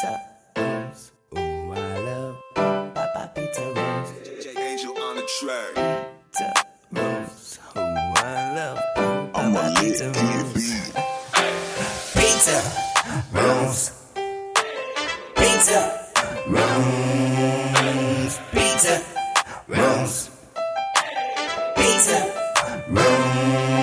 Pizza rolls. Ooh, I love Papa pizza rolls. Angel on the track. Pizza rolls. Ooh, I love I'm a Papa lit pizza kid rolls. Pizza rolls. Pizza rolls. Pizza rolls. Pizza rolls.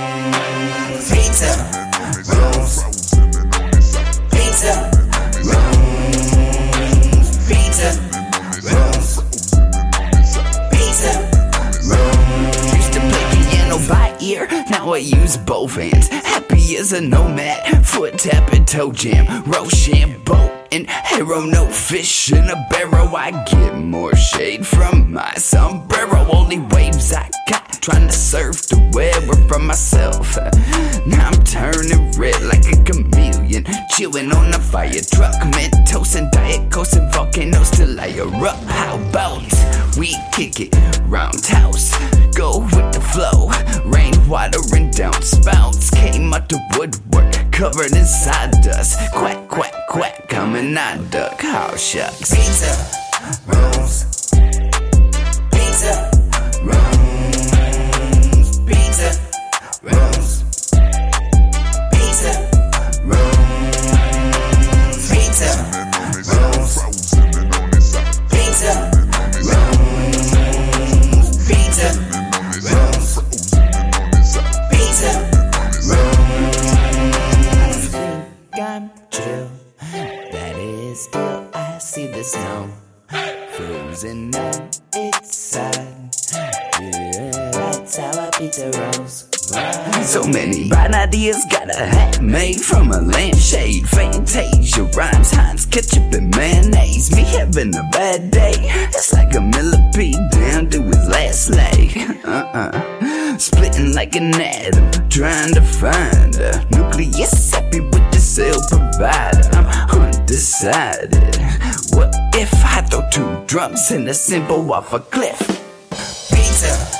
I use both hands. Happy as a nomad, foot tapping, toe jam, Rochambeau and arrow, no fish in a barrel. I get more shade from my sombrero. Only waves I got, trying to surf the web from myself. Now I'm turning red like a chameleon, chilling on a fire truck, Mentos and Diet Coke and volcanoes till I erupt. How about we kick it roundhouse? Covered in sawdust. Quack, quack, quack, coming out duck. How shucks. Pizza rolls. The snow frozen its side. Yeah, that's how a pizza rolls. So many bright ideas, got a hat made from a lampshade. Fantasia, rhymes, Heinz, ketchup, and mayonnaise. Me having a bad day. It's like a millipede down to his last leg. Uh-uh. Splitting like an atom, trying to find a nucleus happy with the cell provider. I'm undecided. What if I throw two drums and a simple off a cliff? Pizza.